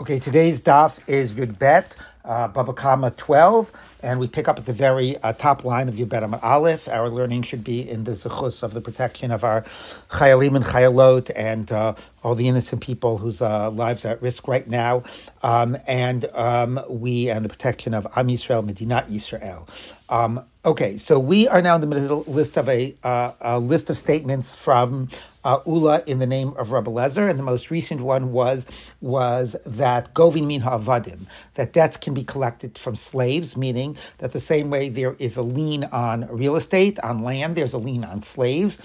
Okay, today's daf is Yud Bet, uh, Baba Kama 12, and we pick up at the very uh, top line of Yud Bet Aleph. Our learning should be in the zechus of the protection of our chayalim and chayalot and uh, all the innocent people whose uh, lives are at risk right now, um, and um, we and the protection of Am Yisrael, Medinat Yisrael. Um, okay, so we are now in the middle list of a, uh, a list of statements from uh, Ula in the name of Rabbi Lezer, and the most recent one was was that Govin min ha'avadim, that debts can be collected from slaves, meaning that the same way there is a lien on real estate, on land, there's a lien on slaves,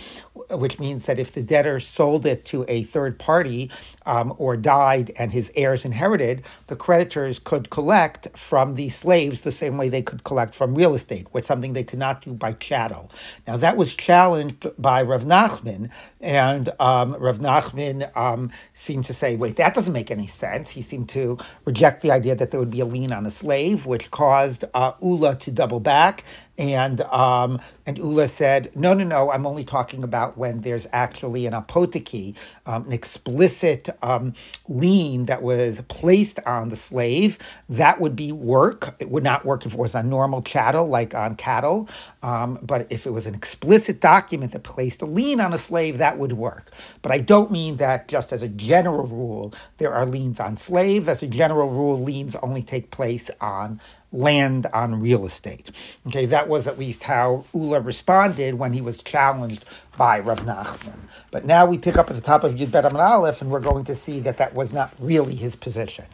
which means that if the debtor sold it to a third party um, or died and his heirs inherited, the creditors could collect from the slaves the same way they could collect from real estate, which something they could not do by chattel. Now that was challenged by Rav Nachman, and um, Rav Nachman um, seemed to say, "Wait, that doesn't make any sense." He seemed to reject the idea that there would be a lien on a slave, which caused uh, Ula to double back and um, and Ula said, no, no, no, I'm only talking about when there's actually an apoteki, um, an explicit um, lien that was placed on the slave. That would be work. It would not work if it was on normal chattel, like on cattle. Um, but if it was an explicit document that placed a lien on a slave, that would work. But I don't mean that just as a general rule, there are liens on slaves. As a general rule, liens only take place on land on real estate. Okay, that was at least how Ula responded when he was challenged by Rav Nachman. But now we pick up at the top of Yud Bet Amud Aleph, and we're going to see that that was not really his position.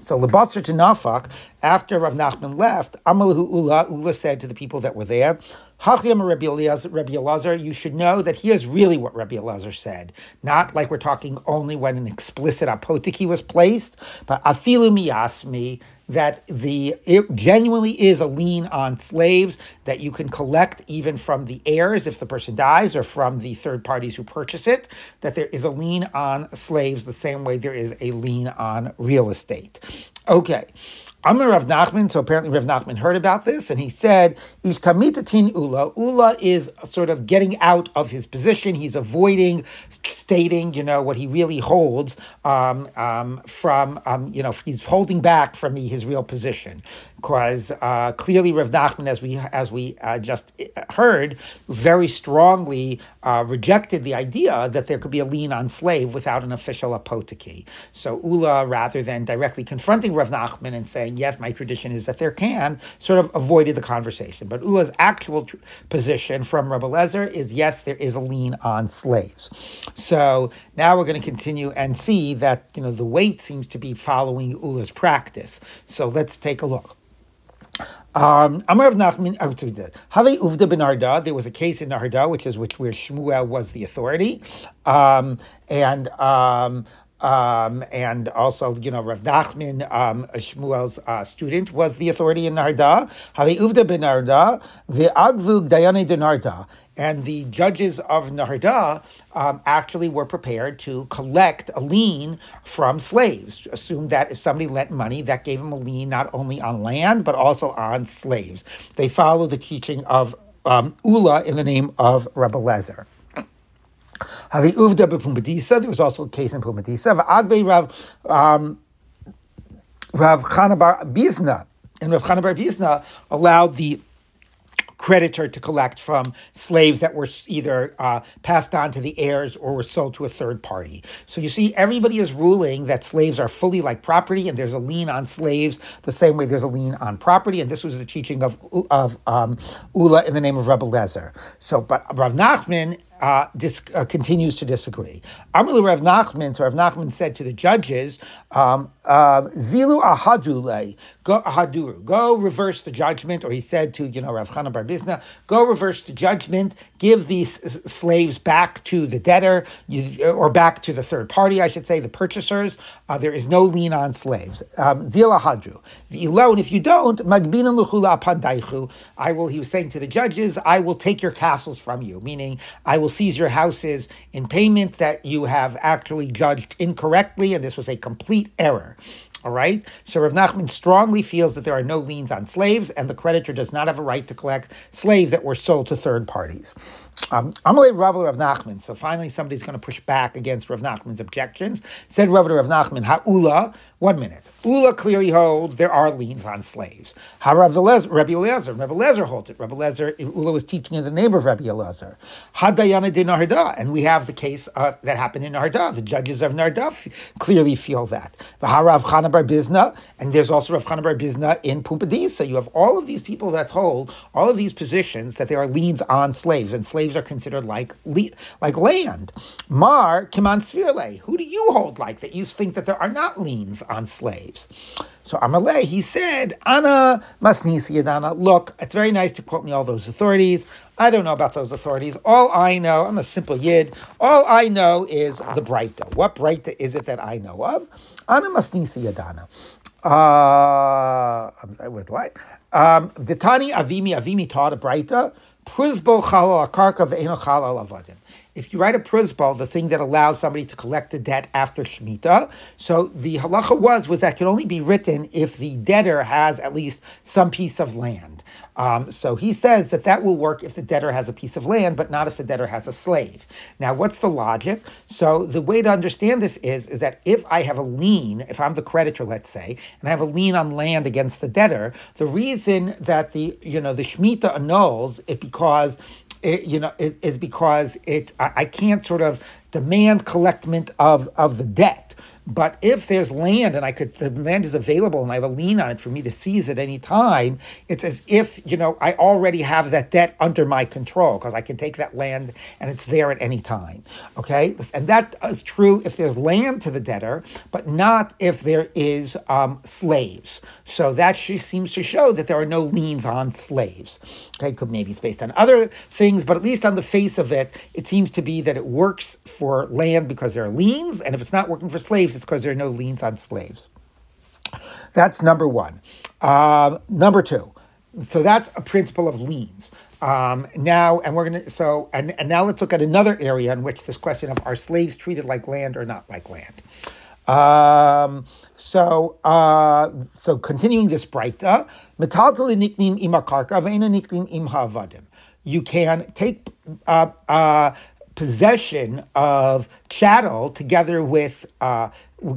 So Lebasser to Nafak, after Rav Nachman left, Amalahu Ula, Ula said to the people that were there, Hachim Rabbi Elazar, you should know that here's really what Rabbi Elazar said. Not like we're talking only when an explicit apotiki was placed, but afilu miyasmi, that the it genuinely is a lien on slaves that you can collect even from the heirs if the person dies or from the third parties who purchase it that there is a lien on slaves the same way there is a lien on real estate. Okay Amr Rav Nachman, so apparently Rav Nachman heard about this, and he said, Ishtamitatin Ula. Ula is sort of getting out of his position. He's avoiding stating, you know, what he really holds um, um, from, um, you know, he's holding back from me his real position. Because uh, clearly Rav Nachman, as we, as we uh, just heard, very strongly uh, rejected the idea that there could be a lien on slave without an official apoteki. So Ula, rather than directly confronting Rav Nachman and saying, yes, my tradition is that there can, sort of avoided the conversation. But Ula's actual tr- position from Rabbi Lezer is yes, there is a lien on slaves. So now we're going to continue and see that you know the weight seems to be following Ula's practice. So let's take a look. Um, of Nachman. There was a case in Narda, which is which where Shmuel was the authority, um, and um, um, and also, you know, Rav Nachman, um, Shmuel's uh, student, was the authority in Narda. Havi Uvda ben Narda, the Agvug Dayane de Narda. And the judges of Narda um, actually were prepared to collect a lien from slaves. Assumed that if somebody lent money, that gave them a lien not only on land, but also on slaves. They followed the teaching of um, Ula in the name of Rebbe Lezer. Havi uvda. There was also a case in pumbedisa. Agbe Rav um, Rav Chanabar Bizna, and Rav Chanabar Bizna allowed the creditor to collect from slaves that were either uh, passed on to the heirs or were sold to a third party. So you see, everybody is ruling that slaves are fully like property, and there's a lien on slaves the same way there's a lien on property. And this was the teaching of of um, Ula in the name of Rebbe Lezer. So, but Rav Nachman uh, dis, uh, continues to disagree. Amrlu Rav Nachman, so Rav Nachman said to the judges, um, um, Zilu ahadule, go ahaduru, go reverse the judgment, or he said to, you know, Rav Chana Bar Bizna, go reverse the judgment, give these slaves back to the debtor, you, or back to the third party, I should say, the purchasers. Uh, there is no lien on slaves. Um, Zil ahadru. The alone, if you don't, magbinan luchula pandaichu, I will, he was saying to the judges, I will take your castles from you, meaning I will will seize your houses in payment that you have actually judged incorrectly, and this was a complete error. All right. So Rav Nachman strongly feels that there are no liens on slaves, and the creditor does not have a right to collect slaves that were sold to third parties. Um, Amalei Rav Rav Nachman. So finally, somebody's going to push back against Rav Nachman's objections. Said Rav Rav Nachman, Ha'ula. One minute. Ula clearly holds there are liens on slaves. How Rabbi Lezer, Rabbi Lezer, Rabbi Lezer holds it. Rabbi Lezer, Ula was teaching in the name of Rabbi Lezer. Hadayana de Narda, and we have the case uh, that happened in Narda. The judges of Narda f- clearly feel that. The Harav Chana Bar Bizna, and there's also Rav Chana Bar Bizna in Pumbedisa. You have all of these people that hold all of these positions that there are liens on slaves, and slaves are considered like like land. Mar Kiman Svirle, who do you hold like that? You think that there are not liens on slaves. So Amalei, he said, Anna Masnisi Yadana, look, it's very nice to quote me all those authorities. I don't know about those authorities. All I know, I'm a simple yid, all I know is the Breita. What Breita is it that I know of? Anna Masnisi Yadana. Uh, I would like. Um, Ditani Avimi, Avimi taught a Breita. Pruzbo chalal akarka ve'eno chalal avadim if you write a pruzbal, the thing that allows somebody to collect the debt after Shemitah, so the halacha was was that can only be written if the debtor has at least some piece of land. Um, so he says that that will work if the debtor has a piece of land, but not if the debtor has a slave. Now, what's the logic? So the way to understand this is is that if I have a lien, if I'm the creditor, let's say, and I have a lien on land against the debtor, the reason that the you know the Shemitah annuls it because it, you know, is, because it I, I can't sort of demand collectment of of the debt. But if there's land and I could, the land is available and I have a lien on it for me to seize at any time, it's as if, you know, I already have that debt under my control because I can take that land and it's there at any time. Okay. And that is true if there's land to the debtor, but not if there is um, slaves. So that seems to show that there are no liens on slaves. Okay. Could maybe it's based on other things, but at least on the face of it, it seems to be that it works for land because there are liens. And if it's not working for slaves, because there are no liens on slaves. That's number one. Um, number two. So that's a principle of liens. Um, now, and we're gonna so and, and now let's look at another area in which this question of are slaves treated like land or not like land. Um, so uh, so continuing this breita, niknim imakarka niknim im You can take uh, uh, possession of chattel together with uh,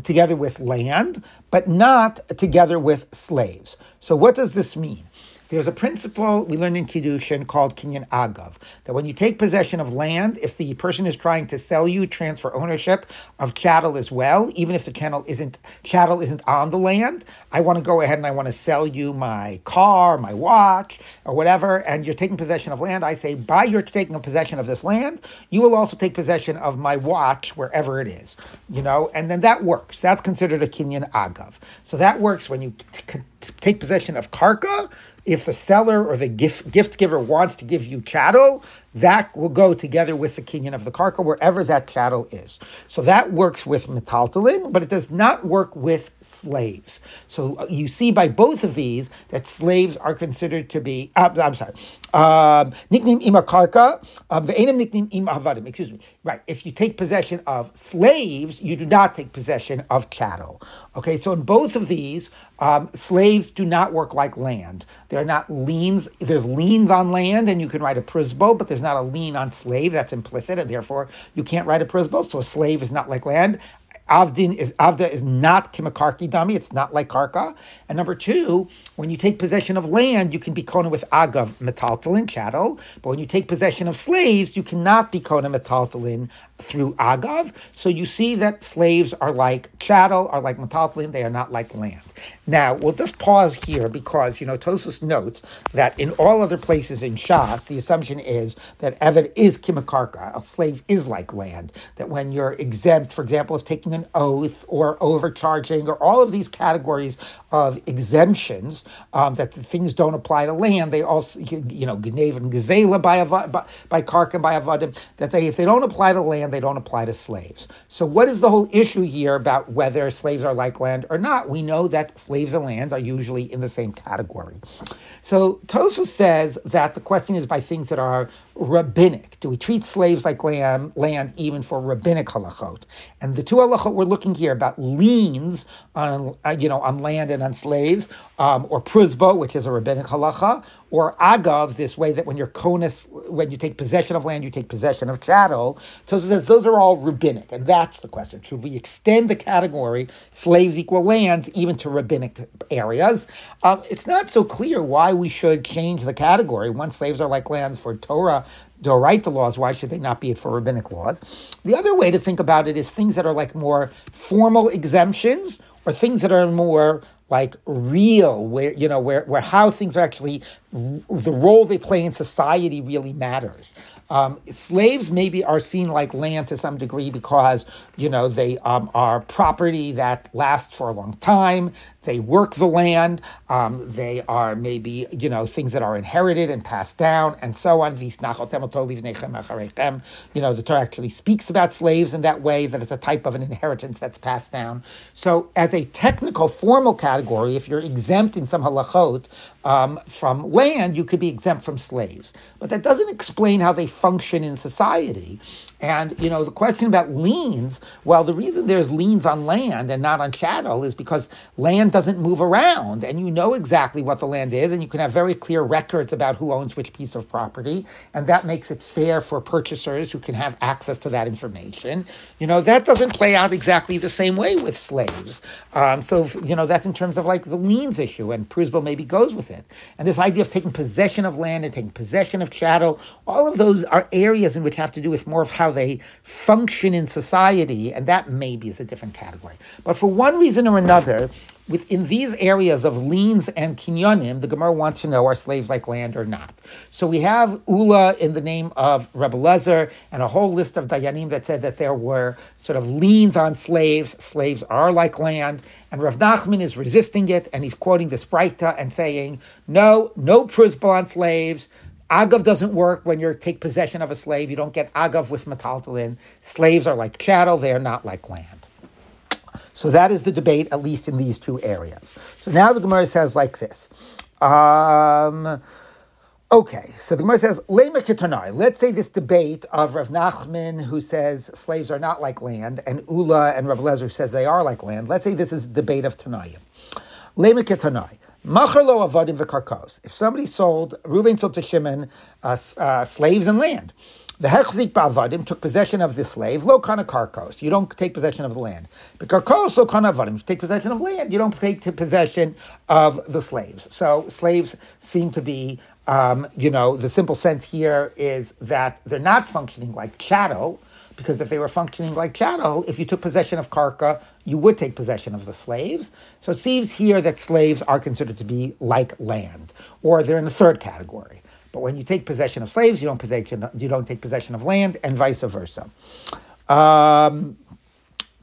together with land, but not together with slaves. So what does this mean? There's a principle we learned in Kiddushin called Kinyan Agav, that when you take possession of land, if the person is trying to sell you, transfer ownership of chattel as well, even if the chattel isn't chattel isn't on the land, I want to go ahead and I want to sell you my car, my watch, or whatever, and you're taking possession of land, I say, by your taking possession of this land, you will also take possession of my watch wherever it is. You know, and then that works. That's considered a Kinyan Agav. So that works when you t- take possession of karka, if the seller or the gift, gift giver wants to give you chattel, that will go together with the kinyan of the karka, wherever that chattel is. So that works with metaltalin, but it does not work with slaves. So uh, you see by both of these that slaves are considered to be, uh, I'm sorry, um, niknim ima karka, um, ve'enim niknim ima havadim, excuse me. Right, if you take possession of slaves, you do not take possession of chattel. Okay, so in both of these, um, slaves do not work like land. They're not liens. There's liens on land, and you can write a prisbo, but there's not a lien on slave. That's implicit, and therefore you can't write a prisbo. So a slave is not like land. Avdin is Avda is not kimakarki dami. It's not like karka. And number two, when you take possession of land, you can be kona with agav metaltalin chattel. But when you take possession of slaves, you cannot be kona metaltalin through agav. So you see that slaves are like chattel, are like metaltalin. They are not like land. Now we'll just pause here because you know Tosus notes that in all other places in Shas, the assumption is that Evid is kimakarka. A slave is like land. That when you're exempt, for example, of taking an oath or overcharging or all of these categories of exemptions, um, that the things don't apply to land. They also, you know, Gnev and Gazela by, by, by Kark and by Avadim, that they, if they don't apply to land, they don't apply to slaves. So, what is the whole issue here about whether slaves are like land or not? We know that slaves and lands are usually in the same category. So, Tosu says that the question is by things that are rabbinic. Do we treat slaves like land, land even for rabbinic halachot? And the two halachot we're looking here about liens on, uh, you know, on land and on slaves, um, or pruzbo, which is a rabbinic halacha, or agav, this way that when you're konus, when you take possession of land, you take possession of chattel. Tosa says those are all rabbinic, and that's the question. Should we extend the category slaves equal lands even to rabbinic areas? Um, it's not so clear why we should change the category. Once slaves are like lands for Torah to write the laws, why should they not be it for rabbinic laws? The other way to think about it is things that are like more formal exemptions or things that are more like real, where you know where where how things are actually the role they play in society really matters. Um, slaves maybe are seen like land to some degree because you know they um, are property that lasts for a long time. They work the land. Um, they are maybe you know things that are inherited and passed down, and so on. You know, the Torah actually speaks about slaves in that way that it's a type of an inheritance that's passed down. So, as a technical, formal category, if you're exempt in some halachot um, from land, you could be exempt from slaves. But that doesn't explain how they function in society. And, you know, the question about liens, well, the reason there's liens on land and not on chattel is because land doesn't move around and you know exactly what the land is and you can have very clear records about who owns which piece of property. And that makes it fair for purchasers who can have access to that information. You know, that doesn't play out exactly the same way with slaves. Um, so, you know, that's in terms of like the liens issue and Pruzbo maybe goes with it. And this idea of taking possession of land and taking possession of chattel, all of those are areas in which have to do with more of how they function in society, and that maybe is a different category. But for one reason or another, within these areas of liens and kinyonim, the Gemara wants to know are slaves like land or not. So we have Ula in the name of Rebbe Lezer and a whole list of Dayanim that said that there were sort of liens on slaves. Slaves are like land. And Rav Nachman is resisting it, and he's quoting this Breita and saying, no, no pruzbal on slaves, Agav doesn't work when you take possession of a slave. You don't get agav with metaltalin. Slaves are like chattel, they are not like land. So that is the debate, at least in these two areas. So now the Gemara says like this. Um, okay, so the Gemara says, Let's say this debate of Rav Nachman, who says slaves are not like land, and Ula and Rav Lezer says they are like land. Let's say this is a debate of Tanayim. Lema ketanai. Macharlo avadim v'karkos. If somebody sold, Reuven sold to Shimon uh, uh, slaves and land. The hechzik ba'avadim took possession of the slave, lo kana karkos. You don't take possession of the land. But karkos lo kana avadim. You take possession of land, you don't take possession of the slaves. So slaves seem to be, um, you know, the simple sense here is that they're not functioning like chattel, because if they were functioning like chattel, if you took possession of karka, you would take possession of the slaves. So it seems here that slaves are considered to be like land, or they're in the third category. But when you take possession of slaves, you don't possession you don't take possession of land, and vice versa. Um,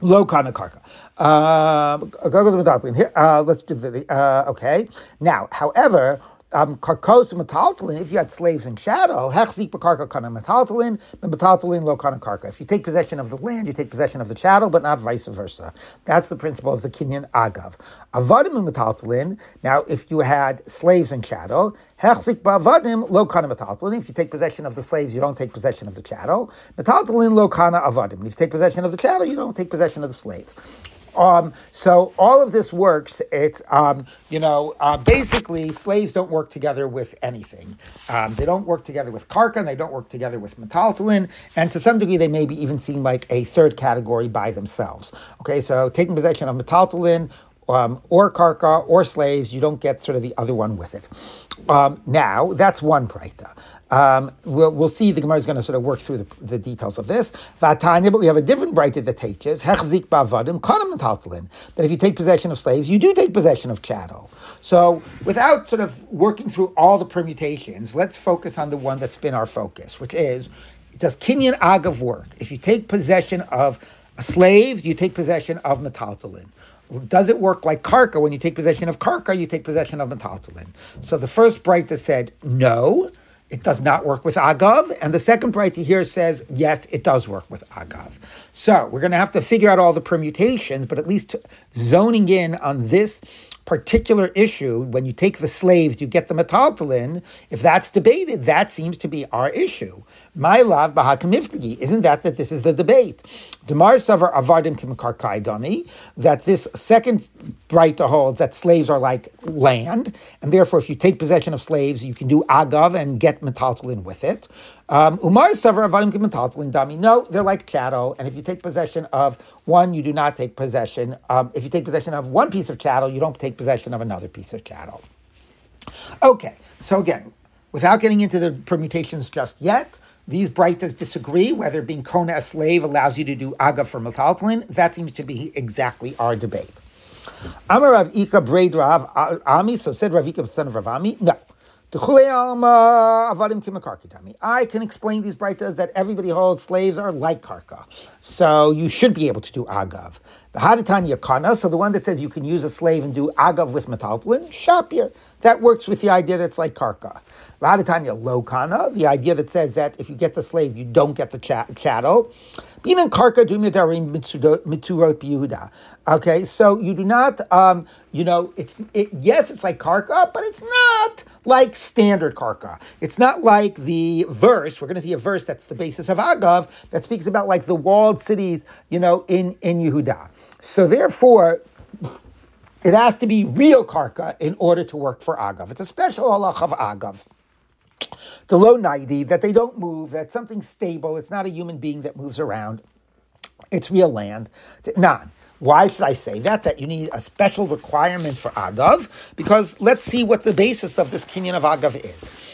Low kana karka. Um, uh, let's do the uh, okay. Now, however, um, karkos metaltalin, if you had slaves in chattel, hechzik b'karka kana metaltalin, metaltalin lo kana karka. If you take possession of the land, you take possession of the chattel, but not vice versa. That's the principle of the Kinyan Agav. Avadim metaltalin, now if you had slaves in chattel, hechzik b'avadim lo kana metaltalin. If you take possession of the slaves, you don't take possession of the chattel. Metaltalin lo kana avadim. If you take possession of the chattel, you don't take possession of the slaves. Um, so all of this works. It's um, you know uh, basically slaves don't work together with anything. Um, they don't work together with karka, they don't work together with metaltalin, and to some degree they maybe even seem like a third category by themselves. Okay, so taking possession of metaltalin um, or karka or slaves, you don't get sort of the other one with it. Um, now that's one breita. Um, we'll, we'll see the Gemara is going to sort of work through the, the details of this. Vatanya, but we have a different breita that teaches hechzik bavadim kanam that if you take possession of slaves, you do take possession of chattel. So without sort of working through all the permutations, let's focus on the one that's been our focus, which is does kinyan agav work? If you take possession of slaves, you take possession of metaltalin. Does it work like karka? When you take possession of karka, you take possession of metaltalin. So the first breita said no it does not work with agav, and the second breita here says yes, it does work with agav. So we're going to have to figure out all the permutations, but at least zoning in on this particular issue, when you take the slaves, you get the metaltalin, if that's debated, that seems to be our issue. My love, bahakamifligi, isn't that that this is the debate? Demar Savar Avadim Kimakarkai Dami, that this second breita holds that slaves are like land, and therefore if you take possession of slaves, you can do agav and get metaltalin with it. Um, Umar Savar Avadim Kimataltalin Dami, no, they're like chattel, and if you take possession of one, you do not take possession. Um, if you take possession of one piece of chattel, you don't take possession of another piece of chattel. Okay, so again, without getting into the permutations just yet, these breitas disagree whether being kona a slave allows you to do aga for metaltalin. That seems to be exactly our debate. Amar Rav Ika Braid Rav Ami, so said Rav Ika, son of Rav Ami, no. I can explain these breitas that everybody holds slaves are like karka. So you should be able to do agav. The Haditanya Kana, so the one that says you can use a slave and do agav with metaltalin, shapir. That works with the idea that's like karka. The Haditanya Lokana, the idea that says that if you get the slave, you don't get the chattel. Okay, so you do not, um, you know, it's it. Yes, it's like karka, but it's not like standard karka. It's not like the verse. We're going to see a verse that's the basis of agav that speaks about like the walled cities, you know, in in Yehuda. So therefore, it has to be real karka in order to work for agav. It's a special halach of agav. The low naidi, that they don't move, that something stable, it's not a human being that moves around, it's real land. None. Why should I say that? That you need a special requirement for Agav? Because let's see what the basis of this Kinyan of Agav is.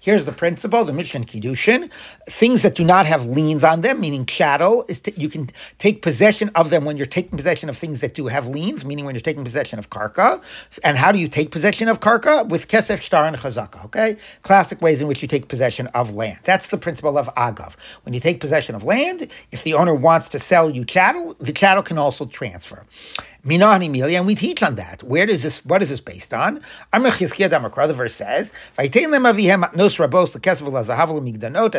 Here's the principle, the Mishnah Kiddushin. Things that do not have liens on them, meaning chattel, is you can take possession of them when you're taking possession of things that do have liens, meaning when you're taking possession of karka. And how do you take possession of karka? With kesef, shtar, and chazaka, okay? Classic ways in which you take possession of land. That's the principle of agav. When you take possession of land, if the owner wants to sell you chattel, the chattel can also transfer. Minani Milia, and we teach on that. Where does this, what is this based on? The verse says,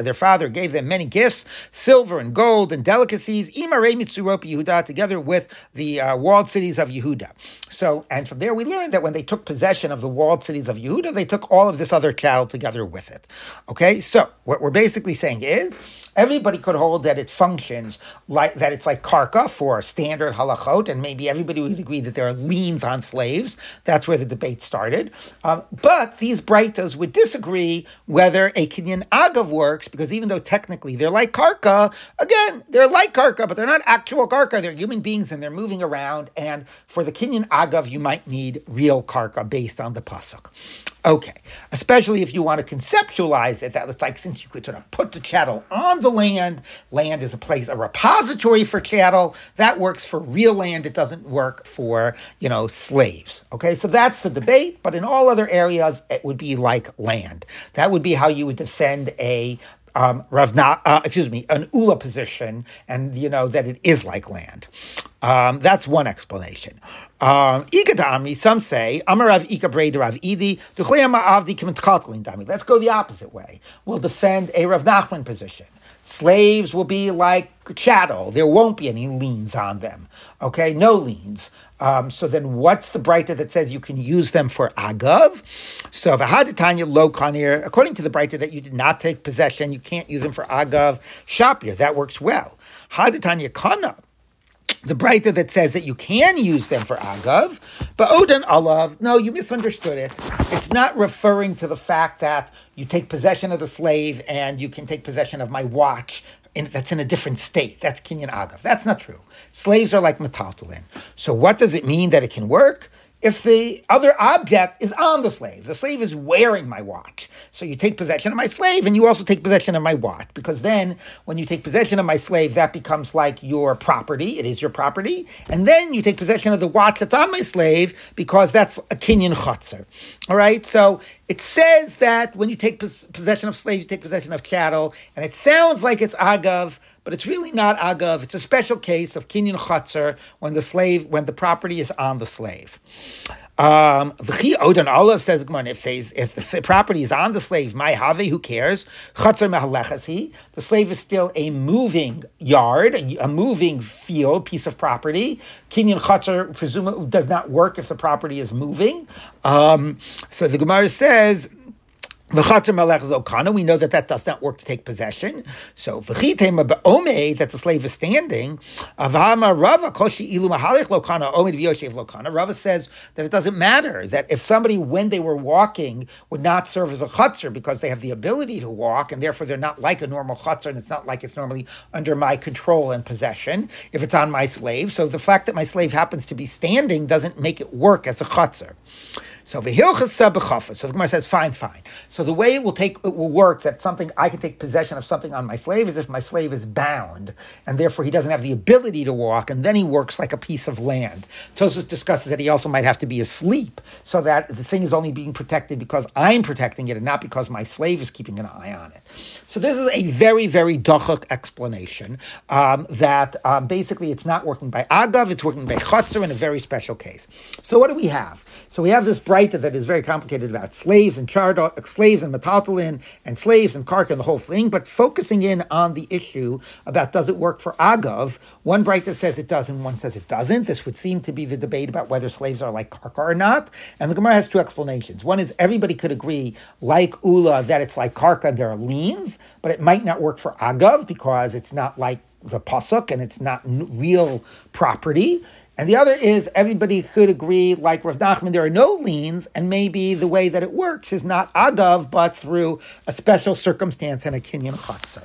their father gave them many gifts, silver and gold and delicacies, Imaremitsurope Yehuda, together with the uh, walled cities of Yehuda. So, and from there we learned that when they took possession of the walled cities of Yehuda, they took all of this other chattel together with it. Okay, so what we're basically saying is, Everybody could hold that it functions like that. It's like karka for standard halachot, and maybe everybody would agree that there are liens on slaves. That's where the debate started. Um, but these breitas would disagree whether a kinyan agav works because even though technically they're like karka, again they're like karka, but they're not actual karka. They're human beings and they're moving around. And for the kinyan agav, you might need real karka based on the pasuk. Okay, especially if you want to conceptualize it, that it's like since you could sort of put the chattel on the land, land is a place, a repository for chattel. That works for real land. It doesn't work for you know slaves. Okay, so that's the debate. But in all other areas, it would be like land. That would be how you would defend a um, Ravna, uh, excuse me, an Ula position, and you know that it is like land. Um, that's one explanation. Um, some say, Amarav Ika Rav Idi. Let's go the opposite way. We'll defend a Rav Nachman position. Slaves will be like chattel. There won't be any liens on them. Okay, no liens. Um, so then what's the breita that says you can use them for agav? So v'hadatanya lo kanir, according to the breita that you did not take possession, you can't use them for agav shapir. That works well. Hadatanya kana, the breita that says that you can use them for agav, but odan alav, no, you misunderstood it. It's not referring to the fact that you take possession of the slave and you can take possession of my watch in, that's in a different state. That's kinyan agav. That's not true. Slaves are like metaltalin. So what does it mean that it can work? if the other object is on the slave. The slave is wearing my watch. So you take possession of my slave and you also take possession of my watch. Because then when you take possession of my slave, that becomes like your property. It is your property. And then you take possession of the watch that's on my slave because that's a kinyan chotzer. All right. So it says that when you take possession of slaves, you take possession of chattel, And it sounds like it's agav, but it's really not agav. It's a special case of kinyan chotzer when the slave, when the property is on the slave. Um, V'chi Odin Olive says, if they, if the property is on the slave, my have, who cares? Chatzar mehalechasi. The slave is still a moving yard, a moving field, piece of property. Kinyan chatzar presumably does not work if the property is moving. Um, so the Gemara says we know that that does not work to take possession. So that the slave is standing. Rava says that it doesn't matter that if somebody when they were walking would not serve as a chutzner because they have the ability to walk and therefore they're not like a normal chutzner and it's not like it's normally under my control and possession if it's on my slave. So the fact that my slave happens to be standing doesn't make it work as a chutzner. So. So the Gemara says, fine, fine. So the way it will take it will work that something I can take possession of something on my slave is if my slave is bound, and therefore he doesn't have the ability to walk, and then he works like a piece of land. Tosus discusses that he also might have to be asleep, so that the thing is only being protected because I'm protecting it and not because my slave is keeping an eye on it. So this is a very, very dachak explanation um, that um, basically it's not working by agav, it's working by chotzer in a very special case. So what do we have? So we have this breita that is very complicated about slaves and char- slaves and metaltalin and slaves and karka and the whole thing, but focusing in on the issue about does it work for agav? One breita says it does and one says it doesn't. This would seem to be the debate about whether slaves are like karka or not. And the Gemara has two explanations. One is everybody could agree, like Ula, that it's like karka and there are liens but it might not work for Agav because it's not like the pasuk and it's not real property. And the other is everybody could agree, like Rav Nachman, there are no liens, and maybe the way that it works is not agav, but through a special circumstance and a kinyan chatzar.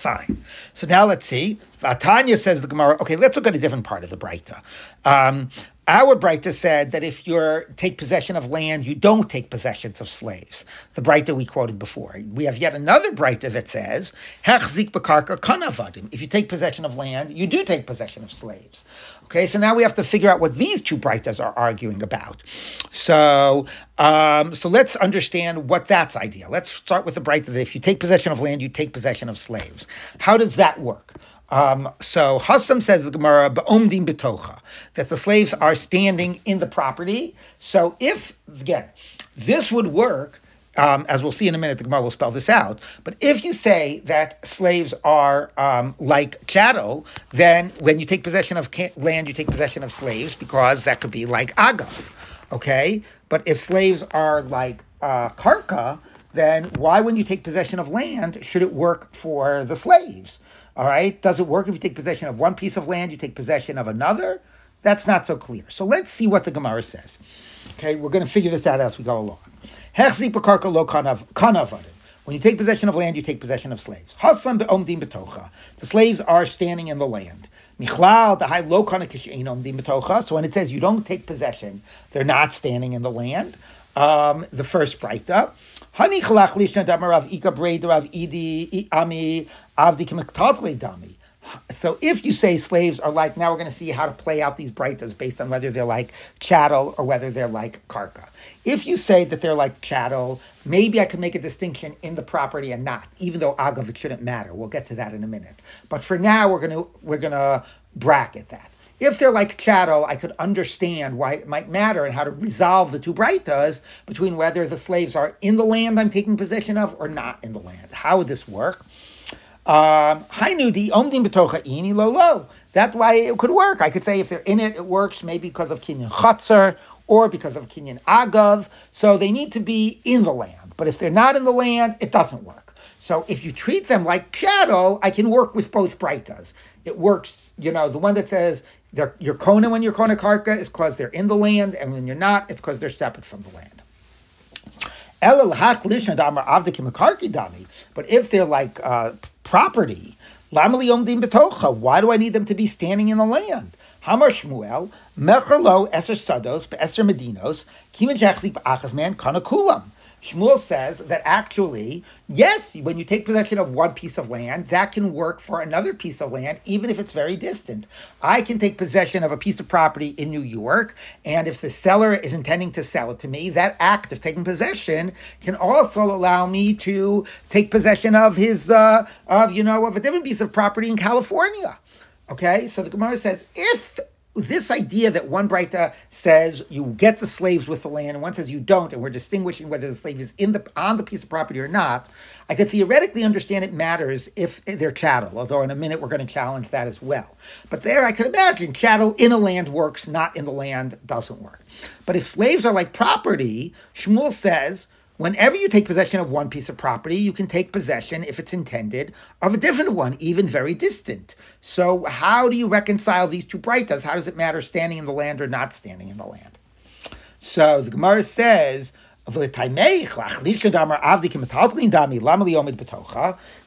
Fine. So now let's see. Vatanya says the Gemara. Okay, let's look at a different part of the Breita. Um, our Breita said that if you take possession of land, you don't take possessions of slaves. The Breita we quoted before. We have yet another Breita that says, kanavadim. If you take possession of land, you do take possession of slaves. Okay, so now we have to figure out what these two Breitas are arguing about. So, um, so let's understand what that's idea. Let's start with the Breita that if you take possession of land, you take possession of slaves. How does that work? Um, so Hassam says the Gemara ba'omdim betocha that the slaves are standing in the property. So if again, this would work. Um, as we'll see in a minute, the Gemara will spell this out. But if you say that slaves are um, like chattel, then when you take possession of land, you take possession of slaves because that could be like agav. Okay, but if slaves are like uh, karka, then why, when you take possession of land, should it work for the slaves? All right, does it work if you take possession of one piece of land, you take possession of another? That's not so clear. So let's see what the Gemara says. Okay, we're going to figure this out as we go along. When you take possession of land, you take possession of slaves. The slaves are standing in the land. So when it says you don't take possession, they're not standing in the land. Um, the first breita. Dami. So if you say slaves are like, now we're going to see how to play out these breitas based on whether they're like chattel or whether they're like karka. If you say that they're like chattel, maybe I can make a distinction in the property and not, even though agav it shouldn't matter. We'll get to that in a minute. But for now, we're going to we're to bracket that. If they're like chattel, I could understand why it might matter and how to resolve the two breitas between whether the slaves are in the land I'm taking possession of or not in the land. How would this work? Um, That's why it could work. I could say if they're in it, it works maybe because of kinyan chatzar or because of kinyan agav. So they need to be in the land. But if they're not in the land, it doesn't work. So if you treat them like chattel, I can work with both breitas. It works, you know, the one that says you're Kona when you're Kona Karka is because they're in the land, and when you're not, it's because they're separate from the land. But if they're like uh, property, why do I need them to be standing in the land? Hamar Shmuel, Mecherlo Eser Sados, Medinos, Kimin Jachzik Achazman, Kana Kulam. Shmuel says that actually, yes, when you take possession of one piece of land, that can work for another piece of land, even if it's very distant. I can take possession of a piece of property in New York, and if the seller is intending to sell it to me, that act of taking possession can also allow me to take possession of his, uh, of, you know, of a different piece of property in California. Okay, so the Gemara says if this idea that one Breita says you get the slaves with the land, and one says you don't, and we're distinguishing whether the slave is in the on the piece of property or not, I could theoretically understand it matters if they're chattel, although in a minute we're going to challenge that as well. But there I could imagine chattel in a land works, not in the land doesn't work. But if slaves are like property, Shmuel says Whenever you take possession of one piece of property, you can take possession, if it's intended, of a different one, even very distant. So, how do you reconcile these two breitas? How does it matter standing in the land or not standing in the land? So, the Gemara says,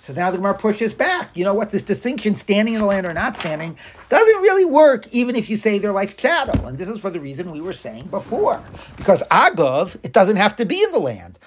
so now the Gemara pushes back. You know what? This distinction, standing in the land or not standing, doesn't really work, even if you say they're like chattel. And this is for the reason we were saying before. Because Agav, it doesn't have to be in the land.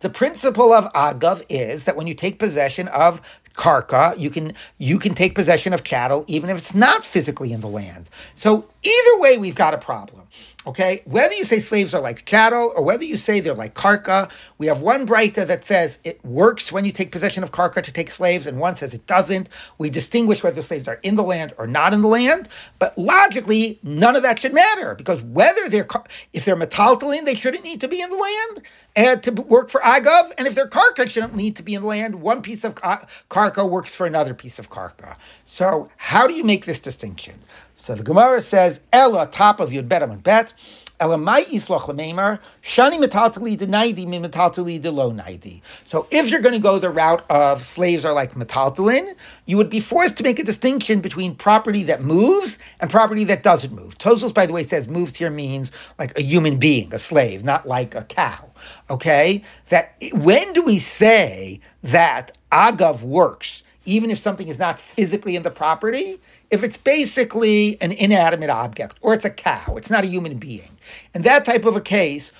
The principle of Agav is that when you take possession of karka, you can you can take possession of chattel even if it's not physically in the land. So either way, we've got a problem. Okay, whether you say slaves are like chattel or whether you say they're like karka, we have one breita that says it works when you take possession of karka to take slaves, and one says it doesn't. We distinguish whether slaves are in the land or not in the land, but logically, none of that should matter because whether they're if they're metaltalin, they shouldn't need to be in the land and to work for agav, and if they're karka, shouldn't need to be in the land. One piece of karka works for another piece of karka. So, how do you make this distinction? So the Gemara says, Ella, top of Yud Bet Bet, Ella mai isloch lemeimer, shani metaltali de naidi mi metaltali de lo naidi. So if you're going to go the route of slaves are like metaltalin, you would be forced to make a distinction between property that moves and property that doesn't move. Tosos, by the way, says moves here means like a human being, a slave, not like a cow. Okay? That when do we say that agav works? Even if something is not physically in the property, if it's basically an inanimate object or it's a cow, it's not a human being. In that type of a case,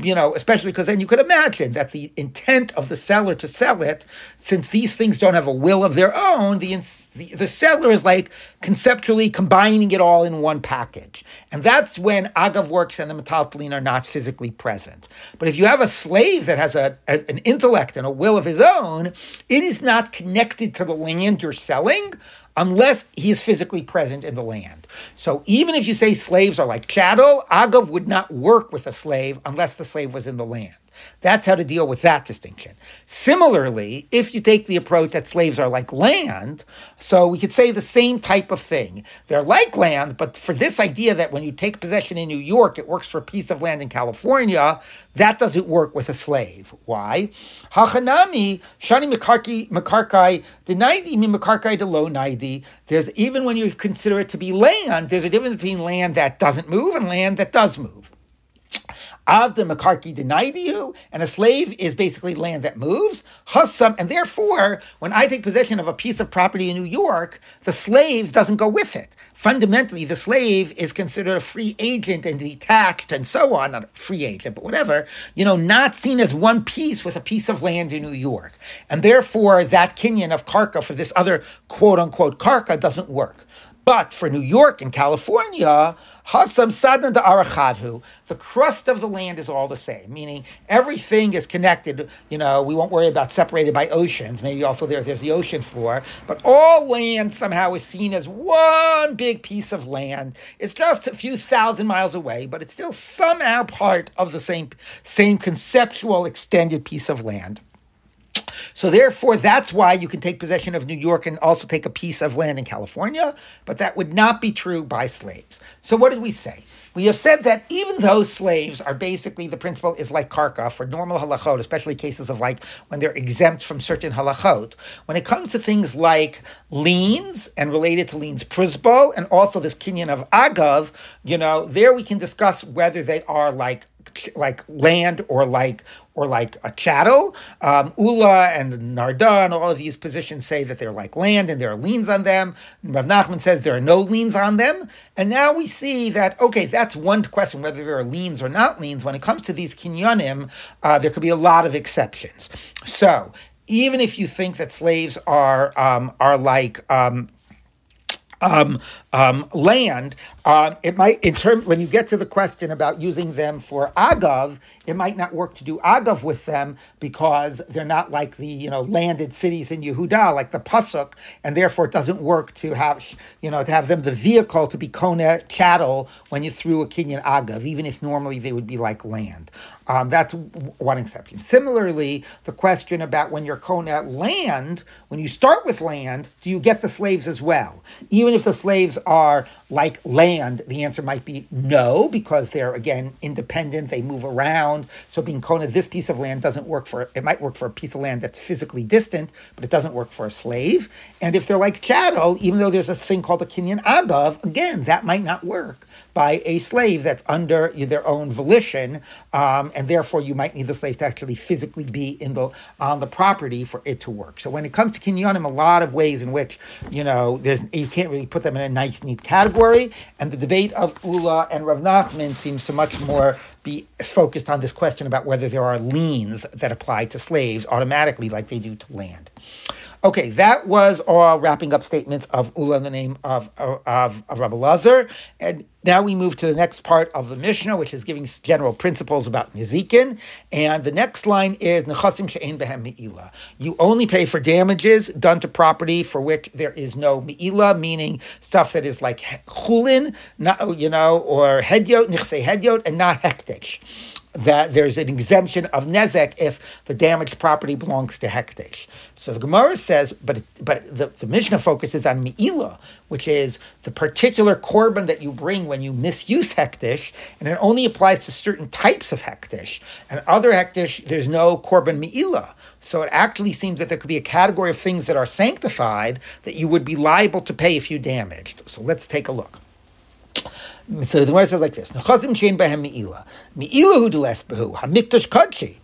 you know, especially because then you could imagine that the intent of the seller to sell it, since these things don't have a will of their own, the, the, the seller is like conceptually combining it all in one package. And that's when agav works and the metaltalin are not physically present. But if you have a slave that has a, a, an intellect and a will of his own, it is not connected to the land you're selling unless he is physically present in the land. So even if you say slaves are like chattel, Agav would not work with a slave unless the slave was in the land. That's how to deal with that distinction. Similarly, if you take the approach that slaves are like land, so we could say the same type of thing. They're like land, but for this idea that when you take possession in New York, it works for a piece of land in California, that doesn't work with a slave. Why? Hachanami, Shani Makarkai, the naidi mi Makarkai de low naidi. There's even when you consider it to be land, there's a difference between land that doesn't move and land that does move. Avda Makarki denied you, and a slave is basically land that moves. Hussam, and therefore, when I take possession of a piece of property in New York, the slave doesn't go with it. Fundamentally, the slave is considered a free agent and detached and so on, not a free agent, but whatever, you know, not seen as one piece with a piece of land in New York. And therefore, that kinyan of Karka for this other quote unquote Karka doesn't work. But for New York and California, Hasam Sadna de Arachadhu, the crust of the land is all the same, meaning everything is connected. You know, we won't worry about separated by oceans. Maybe also there, there's the ocean floor, but all land somehow is seen as one big piece of land. It's just a few thousand miles away, but it's still somehow part of the same, same conceptual extended piece of land. So therefore, that's why you can take possession of New York and also take a piece of land in California, but that would not be true by slaves. So what did we say? We have said that even though slaves are basically the principle is like karka for normal halachot, especially cases of like when they're exempt from certain halachot, when it comes to things like liens and related to liens prisbal and also this kinyan of agav, you know, there we can discuss whether they are like like land or like or like a chattel. Um, Ula and Narda and all of these positions say that they're like land and there are liens on them. Rav Nachman says there are no liens on them. And now we see that, okay, that's one question, whether there are liens or not liens. When it comes to these kinyanim, uh, there could be a lot of exceptions. So even if you think that slaves are, um, are like, um, um, um, land, um, it might in term when you get to the question about using them for agav, it might not work to do agav with them because they're not like the you know landed cities in Yehuda like the pasuk, and therefore it doesn't work to have you know to have them the vehicle to be kona chattel when you threw a kinyan agav, even if normally they would be like land. Um, that's one exception. Similarly, the question about when you're kona land, when you start with land, do you get the slaves as well? Even if the slaves are like land, the answer might be no, because they're again independent, they move around. So being kona this piece of land doesn't work for it might work for a piece of land that's physically distant, but it doesn't work for a slave. And if they're like chattel, even though there's a thing called a kinyan agav, again, that might not work by a slave that's under their own volition, um, and therefore you might need the slave to actually physically be in the on the property for it to work. So when it comes to kinyanim, a lot of ways in which you know there's you can't put them in a nice neat category, and the debate of Ula and Rav Nachman seems to much more be focused on this question about whether there are liens that apply to slaves automatically like they do to land. Okay, that was all wrapping up statements of Ula in the name of, of, of Rabbi Lazar. And now we move to the next part of the Mishnah, which is giving general principles about Nizikin. And the next line is Nechasim She'en Behem Me'ila. You only pay for damages done to property for which there is no Me'ila, meaning stuff that is like Chulin, not, you know, or Hedyot, Nichse Hedyot, and not Hektish that there's an exemption of nezek if the damaged property belongs to hektish. So the Gemara says, but but the, the Mishnah focuses on mi'ila, which is the particular korban that you bring when you misuse hektish, and it only applies to certain types of hektish. And other hektish, there's no korban mi'ila. So it actually seems that there could be a category of things that are sanctified that you would be liable to pay if you damaged. So let's take a look. So the Gemara says like this: Nechazim shein behem miila, miila hu deles behu hamikdash kadshi.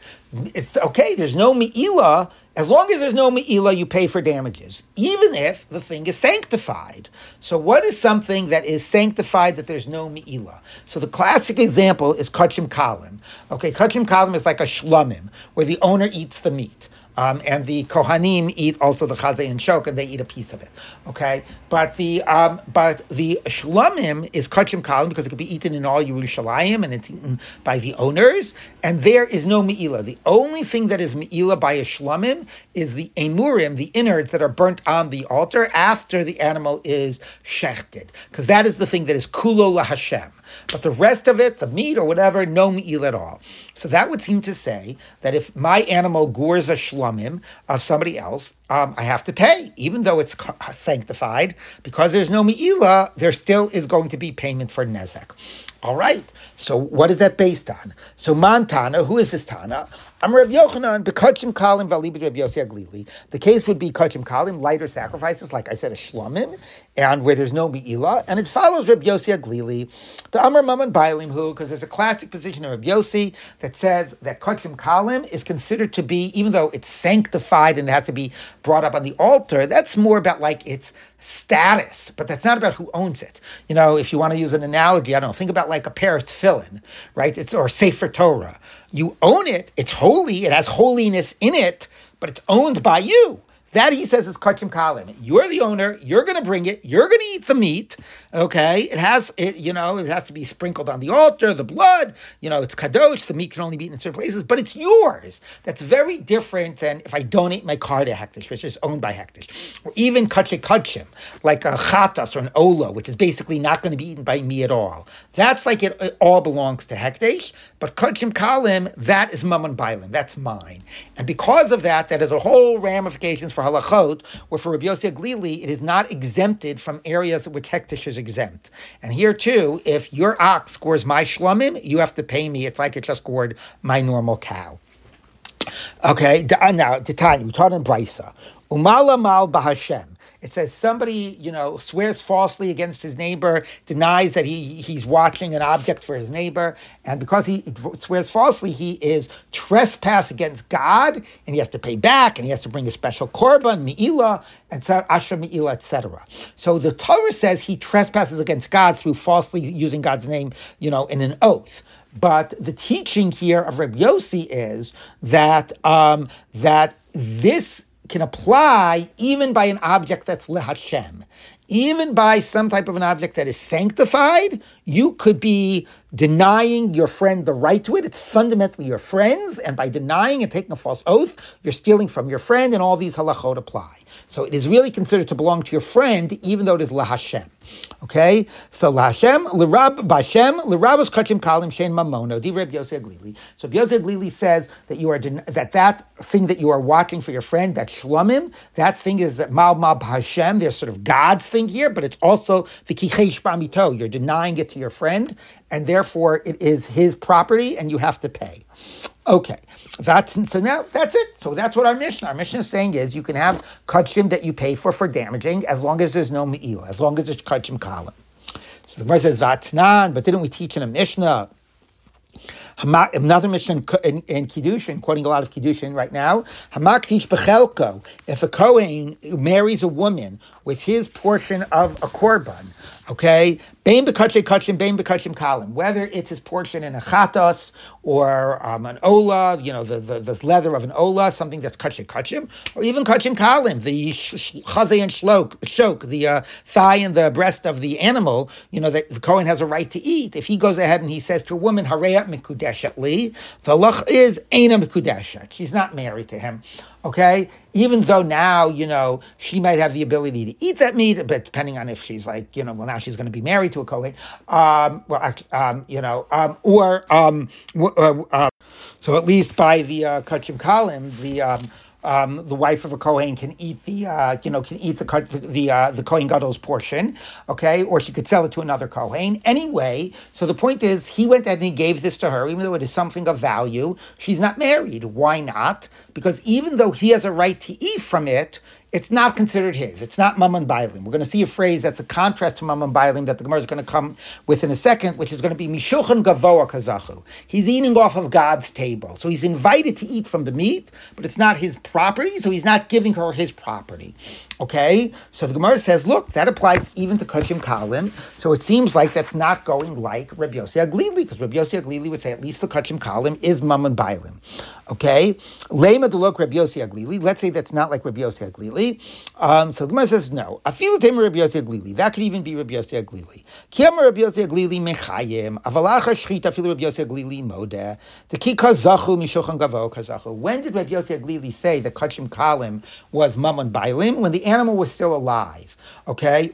It's okay. There's no miila. As long as there's no miila, you pay for damages, even if the thing is sanctified. So, what is something that is sanctified that there's no miila? So, the classic example is kachim kalim. Okay, kachim kalim is like a shlomim, where the owner eats the meat. Um, and the Kohanim eat also the chazay and shok, and they eat a piece of it. Okay, but the um, but the shlomim is kachim kalim because it can be eaten in all Yerushalayim and it's eaten by the owners, and there is no meila. The only thing that is meila by a shlomim is the emurim, the innards that are burnt on the altar after the animal is shechted, because that is the thing that is kulo la Hashem. But the rest of it, the meat or whatever, no me'il at all. So that would seem to say that if my animal gores a shlomim of somebody else, um, I have to pay, even though it's sanctified, because there's no me'ila, there still is going to be payment for nezek. All right. So what is that based on? So Montana, who is this Tana? I'm Rav Yochanan, Bekachim Kalim Valibid Yossi Aglili. The case would be Kachim Kalim, lighter sacrifices, like I said, a shlomim, and where there's no Mi'ila, and it follows Rav Yossi Aglili, the Amar Maman Bailim, who, because there's a classic position of Rav Yossi that says that Kachim Kalim is considered to be, even though it's sanctified and it has to be brought up on the altar, that's more about like its status, but that's not about who owns it. You know, if you want to use an analogy, I don't know, think about like a pair of right? It's or Sefer Torah. You own it, it's holy, it has holiness in it, but it's owned by you. That he says is kachim kalim. You're the owner. You're going to bring it. You're going to eat the meat. Okay, it has it. You know, it has to be sprinkled on the altar. The blood. You know, it's kadosh. The meat can only be eaten in certain places, but it's yours. That's very different than if I donate my car to Hektish, which is owned by Hektish, or even kachim kachim, like a chatas or an ola, which is basically not going to be eaten by me at all. That's like it, it all belongs to Hektish, but kachim kalim that is mammon bailim. That's mine, and because of that, that has a whole ramifications for halachot, where for Rabbi Yossi Aglili, it is not exempted from areas where hektish is exempt. And here too, if your ox scores my shlomim, you have to pay me. It's like it just scored my normal cow. Okay, uh, now, the time, we're in Brisa. Umala mal bahashem. It says somebody, you know, swears falsely against his neighbor, denies that he he's watching an object for his neighbor, and because he swears falsely, he is trespass against God, and he has to pay back, and he has to bring a special korban, mi'ila, and asher mi'ila, etc. So the Torah says he trespasses against God through falsely using God's name, you know, in an oath. But the teaching here of Reb Yossi is that um, that this can apply even by an object that's lehashem. even by some type of an object that is sanctified, you could be denying your friend the right to it. It's fundamentally your friend's, and by denying and taking a false oath, you're stealing from your friend, and all these halachot apply. So it is really considered to belong to your friend, even though it is la Hashem. Okay, so la Hashem, l'rab b'Hashem, l'rabos kachim kalim shein mamono. Yosef. So Yosef Glili says that you are that that thing that you are watching for your friend, that shlomim, that thing is mal mal Hashem. There's sort of God's thing here, but it's also the kichesh b'amito. You're denying it to your friend, and therefore it is his property, and you have to pay. Okay, that's so now that's it. So that's what our mission. Our mission is saying is you can have kachim that you pay for for damaging as long as there's no me'ila, as long as it's kachim kalim. So the Gemara says vatnan, but didn't we teach in a mishnah? Another mission in, in Kiddushin, quoting a lot of Kiddushin right now. If a Kohen marries a woman with his portion of a korban, okay, Bain bekachim kachim, bain bekachim kalim. Whether it's his portion in a chatos or um, an ola, you know, the, the, the leather of an ola, something that's kachim kachim, or even kachim kalim, the chazay and shlok, shok, the uh, thigh and the breast of the animal, you know, that the Kohen has a right to eat. If he goes ahead and he says to a woman, hareya mikudeshet li, the lach is aina mikudeshet. She's not married to him okay? Even though now, you know, she might have the ability to eat that meat, but depending on if she's like, you know, well, now she's going to be married to a Kohen, um, well, um, you know, um, or, um, uh, uh, so at least by the uh, Kachim Kalim, the, um, um, the wife of a Kohen can eat the, uh, you know, can eat the the uh, the Kohen Gadol's portion, okay, or she could sell it to another Kohen. Anyway, so the point is, he went and he gave this to her, even though it is something of value. She's not married. Why not? Because even though he has a right to eat from it, it's not considered his. It's not Mammon Bailim. We're going to see a phrase that's the contrast to Mammon Bailim that the Gemara is going to come with in a second, which is going to be Mishulchan Gavoa Kazachu. He's eating off of God's table. So he's invited to eat from the meat, but it's not his property, so he's not giving her his property. Okay? So the Gemara says, look, that applies even to Kachim Kalim. So it seems like that's not going like Rabbi Yossi Aglili, because Rabbi Yossi Aglili would say at least the Kachim Kalim is Mammon Bailim. Okay? Lema Delok Rabbi Yossi Aglili. Let's say that's not like Rabbi Yossi Aglili. Um, so the Gemara says no. Afilu Tema Rabbi Yossi Aglili. That could even be Rabbi Yossi Aglili. Kiyama Rabbi Yossi Aglili mechayim. Avalacha shchita afilu Rabbi Yossi Aglili modeh. The ki kazachu mishochan gavo kazachu. When did Rabbi Yossi Aglili say that Kachim Kalim was Mammon Bailim? When the animal was still alive. Okay?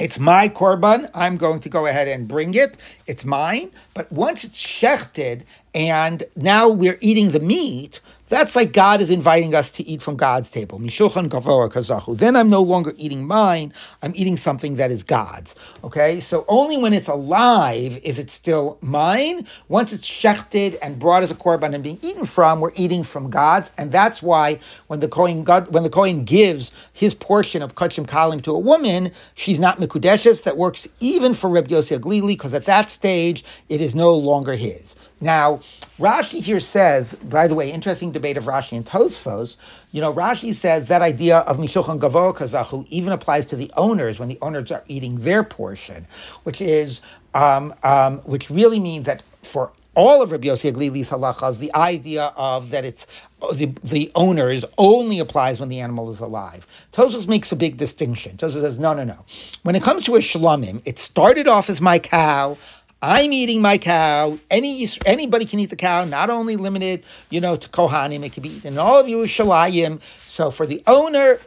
It's my korban. I'm going to go ahead and bring it. It's mine. But once it's shechted and now we're eating the meat, that's like God is inviting us to eat from God's table. Then I'm no longer eating mine, I'm eating something that is God's. Okay? So only when it's alive is it still mine. Once it's shechted and brought as a korban and being eaten from, we're eating from God's. And that's why when the Kohen, when the gives his portion of Kachim Kalim to a woman, she's not Mikudeshes. That works even for Reb Yossi Aglili, because at that stage, it is no longer his. Now, Rashi here says, by the way, interesting debate of Rashi and Tosfos. You know, Rashi says that idea of Mishulchan Gavoa Kazachu even applies to the owners when the owners are eating their portion, which is, um, um, which really means that for all of Rabbi Yossi Aglili's halachas, the idea of that it's the, the owners only applies when the animal is alive. Tosfos makes a big distinction. Tosfos says, no, no, no. When it comes to a shlomim, it started off as my cow. I'm eating my cow. Any anybody can eat the cow, not only limited, you know, to Kohanim, it can be eaten. All of you is Shalayim. So for the owner,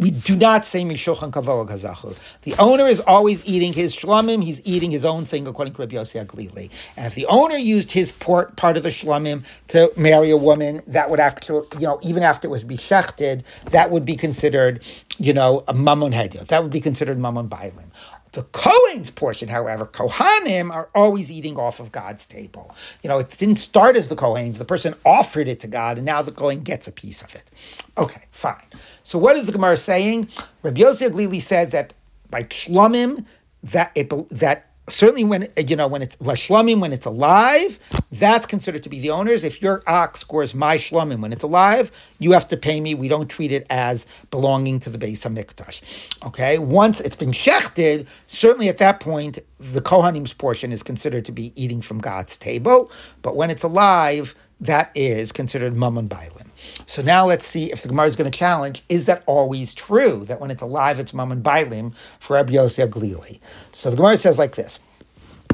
we do not say Mishulchan Kavoa Kazachu. The owner is always eating his shlamim, he's eating his own thing according to Rabbi Yossi Aglili. And if the owner used his part, part of the shlamim to marry a woman, that would actually, you know, even after it was beshechted, that would be considered, you know, a mammon hediot. That would be considered mammon bailim. The Kohen's portion, however, Kohanim are always eating off of God's table. You know, it didn't start as the Kohen's. The person offered it to God, and now the Kohen gets a piece of it. Okay, fine. So what is the Gemara saying? Rabbi Yossi Aglili says that by Shlomim, that it, that certainly when you know when it's shlomim when it's alive, that's considered to be the owners. If your ox scores my shlomim when it's alive, you have to pay me. We don't treat it as belonging to the Beis Hamikdash. Okay, once it's been shechted, certainly at that point the kohanim's portion is considered to be eating from God's table. But when it's alive, that is considered mammon bailim. So now let's see if the Gemara is going to challenge, is that always true, that when it's alive, it's mammon bailim for Rabbi Yossi Aglili? So the Gemara says like this.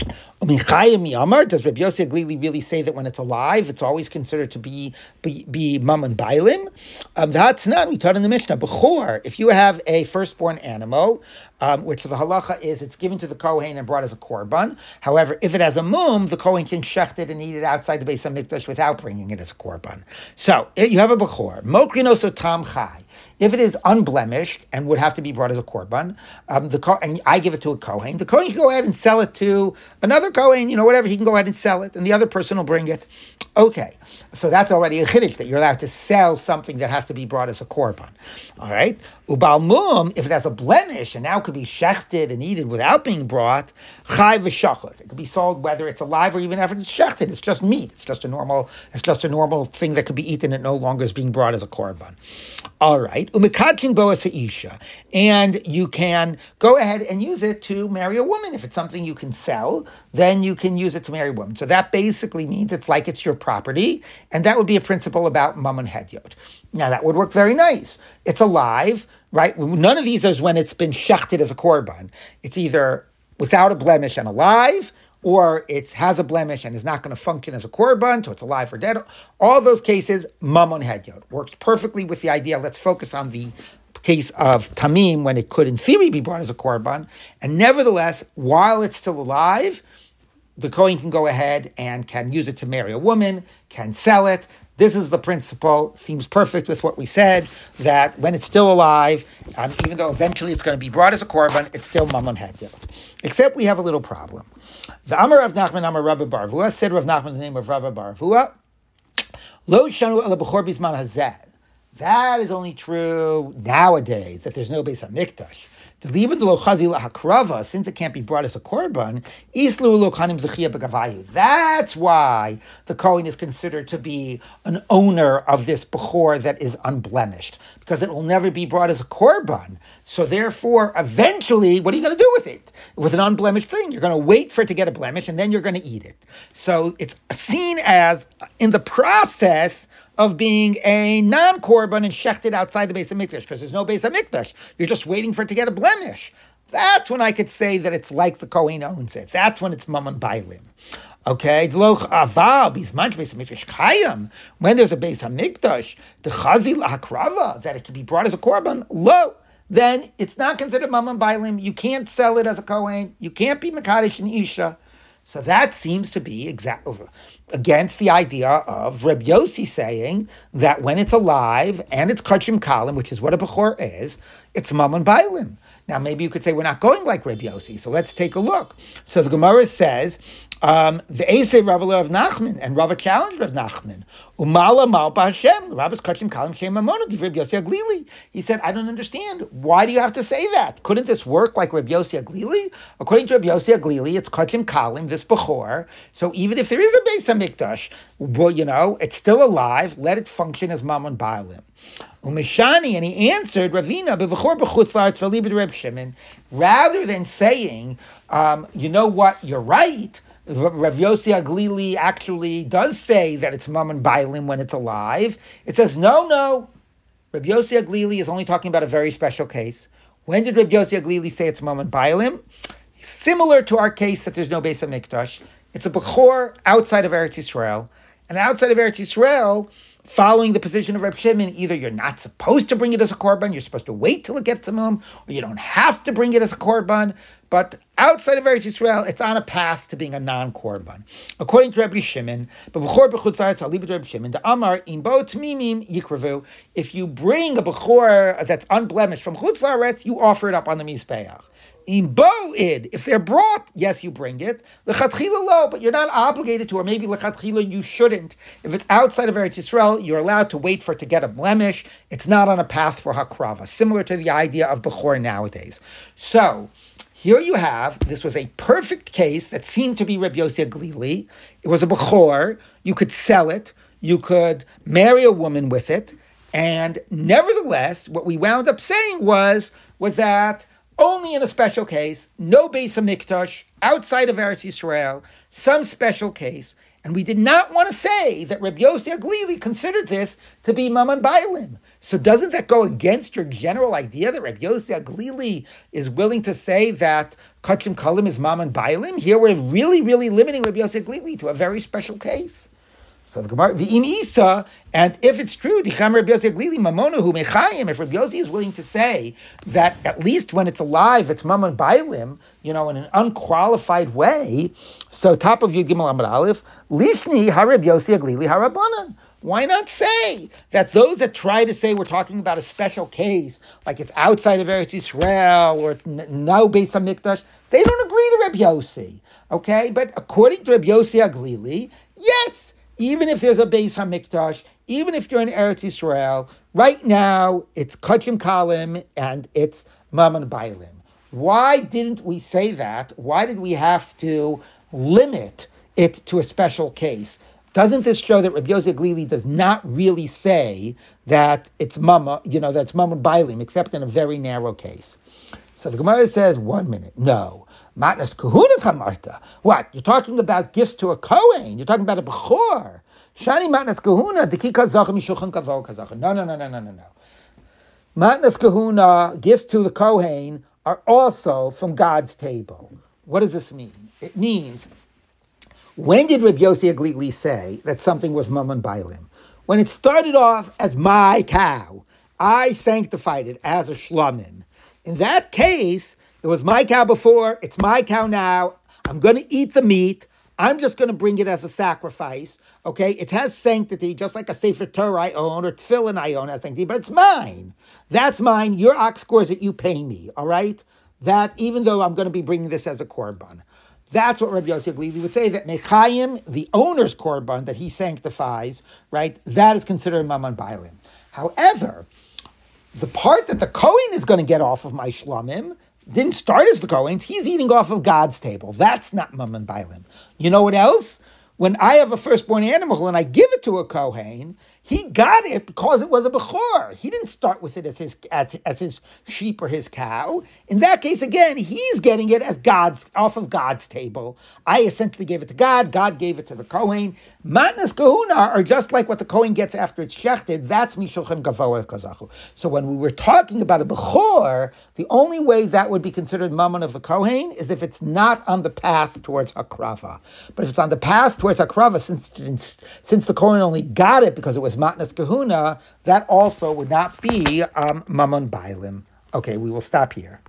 Does Rabbi Yossi Aglili really say that when it's alive, it's always considered to be be, be mum and bailim? Um, that's not. We taught in the Mishnah. Before, if you have a firstborn animal, um, which the halacha is it's given to the kohen and brought as a korban. However, if it has a mum, the kohen can shecht it and eat it outside the base of mikdash without bringing it as a korban. So you have a bechor. Mokrinoso tam chai. If it is unblemished and would have to be brought as a korban, um, the and I give it to a kohen, the kohen can go ahead and sell it to another kohen, you know, whatever. He can go ahead and sell it, and the other person will bring it. Okay, so that's already a chiddush that you're allowed to sell something that has to be brought as a korban. All right, ubalmum, if it has a blemish and now could be shechted and eaten without being brought, chai v'shachot. It could be sold whether it's alive or even after it's shechted. It's just meat. It's just a normal. It's just a normal thing that could be eaten. It no longer is being brought as a korban. All right, umikachin boas isha, and you can go ahead and use it to marry a woman if it's something you can sell. Then you can use it to marry a woman. So that basically means it's like it's your property, and that would be a principle about mammon hedyot. Now that would work very nice. It's alive, right? None of these is when it's been shechted as a korban. It's either without a blemish and alive, or it has a blemish and is not going to function as a korban, so it's alive or dead. All those cases, mammon hedyot works perfectly with the idea. Let's focus on the case of tamim when it could, in theory, be brought as a korban, and nevertheless, while it's still alive, the Kohen can go ahead and can use it to marry a woman, can sell it. This is the principle, seems perfect with what we said, that when it's still alive, um, even though eventually it's going to be brought as a korban, it's still mammon hedyot. Except we have a little problem. The Amar of Nachman Amar Rabba bar Avuha said Rav Nachman the name of Rabba bar Avuha. Lo shanu ala b'chor bisman hazeh. That is only true nowadays, that there's no base of mikdash since it can't be brought as a korban, that's why the Kohen is considered to be an owner of this Bechor that is unblemished, because it will never be brought as a korban. So therefore, eventually, what are you going to do with it? With an unblemished thing, you're going to wait for it to get a blemish, and then you're going to eat it. So it's seen as, in the process of being a non-korban and shechted outside the base of mikdash because there's no base of mikdash. You're just waiting for it to get a blemish. That's when I could say that it's like the Kohen owns it. That's when it's mammon bailim. Okay, loch aval bismanch beis hamikdash kayam. when there's a base hamikdash, the chazil hakrava that it can be brought as a korban lo. then it's not considered mammon bailim. You can't sell it as a kohen. You can't be makadosh and isha. So that seems to be exact against the idea of Reb Yossi saying that when it's alive and it's kachim kalim, which is what a bechor is, it's mammon bailim. Now, maybe you could say we're not going like Reb Yossi, so let's take a look. So the Gemara says um, the Eisei Ravela of Nachman, and Rava challenged Rav Nachman. Umala mal Hashem. Rabbis kachim kalim shem Yossi Aglili. He said, I don't understand. Why do you have to say that? Couldn't this work like Reb Yossi Aglili? According to Reb Yossi Aglili, it's kachim kalim, this bechor. So even if there is a Beis Hamikdash, well, you know, it's still alive. Let it function as mammon baalim. Umishani, and he answered, Ravina, rather than saying, um, you know what, you're right, Rav Yossi Aglili actually does say that it's mammon bailim when it's alive. It says, no, no. Rav Yossi Aglili is only talking about a very special case. When did Rav Yossi Aglili say it's mammon bailim? Similar to our case that there's no base of mikdash. It's a bechor outside of Eretz Yisrael. And outside of Eretz Yisrael, following the position of Reb Shimon, either you're not supposed to bring it as a korban, you're supposed to wait till it gets to Mum, or you don't have to bring it as a korban. But outside of Eretz Yisrael, it's on a path to being a non-korban. According to Reb Shimon. If you bring a bechor that's unblemished from chutz you offer it up on the mizbeach. If they're brought, yes, you bring it. Lechatchila lo, but you're not obligated to, or maybe lechatchila you shouldn't. If it's outside of Eretz Yisrael, you're allowed to wait for it to get a blemish. It's not on a path for hakrava, similar to the idea of bechor nowadays. So. Here you have, this was a perfect case that seemed to be Reb Yossi Aglili. It was a Bechor. You could sell it. You could marry a woman with it. And nevertheless, what we wound up saying was, was that only in a special case, no base of mikdash outside of Eretz Yisrael, some special case, And we did not want to say that Reb Yossi Aglili considered this to be Maman Bailim. So doesn't that go against your general idea that Reb Yossi Aglili is willing to say that Kachim Kalim is Maman Bailim? Here we're really, really limiting Reb Yossi Aglili to a very special case. So the Gemara, Isa, and if it's true, Dicham Rabbi Mechayim, if Rabbi Yossi is willing to say that at least when it's alive, it's Mammon Bailim, you know, in an unqualified way, so top of Yud Gimel Amad Aleph, Lishni Harab Yossi Glili Harabanan. Why not say that those that try to say we're talking about a special case, like it's outside of Eretz Yisrael or it's no based on Mikdash, they don't agree to Reb Yossi, okay? But according to Reb Yossi Aglili, yes, even if there's a base Hamikdash, even if you're in Eretz Yisrael, right now it's Kachim Kalim and it's Mammon Bailim. Why didn't we say that? Why did we have to limit it to a special case? Doesn't this show that Rabbi Yosef Glili does not really say that it's mama, you know, that's mama bailim, except in a very narrow case? So the Gemara says, one minute, no. Matnas kahuna kamarta. What? You're talking about gifts to a Kohen. You're talking about a Bechor. Shani matnas kahuna, dekika zachem mishulchan kavo kazachem. No, no, no, no, no, no, no. Matnas kahuna, gifts to the Kohen, are also from God's table. What does this mean? It means, when did Rabbi Yossi Aglili say that something was Mammon Bailim? When it started off as my cow, I sanctified it as a shlomim. In that case, it was my cow before, it's my cow now. I'm going to eat the meat. I'm just going to bring it as a sacrifice. Okay, it has sanctity, just like a Sefer Torah I own or Tefillin I own has sanctity, but it's mine. That's mine. Your ox scores it. You pay me. All right. That even though I'm going to be bringing this as a korban, that's what Rabbi Yosef Levi would say that Mechayim, the owner's korban that he sanctifies, right? That is considered Mammon Bailim. However, the part that the Kohen is going to get off of my shlamim didn't start as the Kohen's. He's eating off of God's table. That's not Mammon Bailim. You know what else? When I have a firstborn animal and I give it to a Kohen, he got it because it was a Bechor. He didn't start with it as his as, as, his sheep or his cow. In that case, again, he's getting it as God's off of God's table. I essentially gave it to God. God gave it to the Kohen. Matnas Kahuna are just like what the Kohen gets after it's shechted. That's Mishulchan Gavoa Kazachu. So when we were talking about a Bechor, the only way that would be considered Mammon of the Kohen is if it's not on the path towards Hakrava. But if it's on the path towards Hakrava, since, since the Kohen only got it because it was matnas kahuna, that also would not be um, mammon bailim. Okay, we will stop here.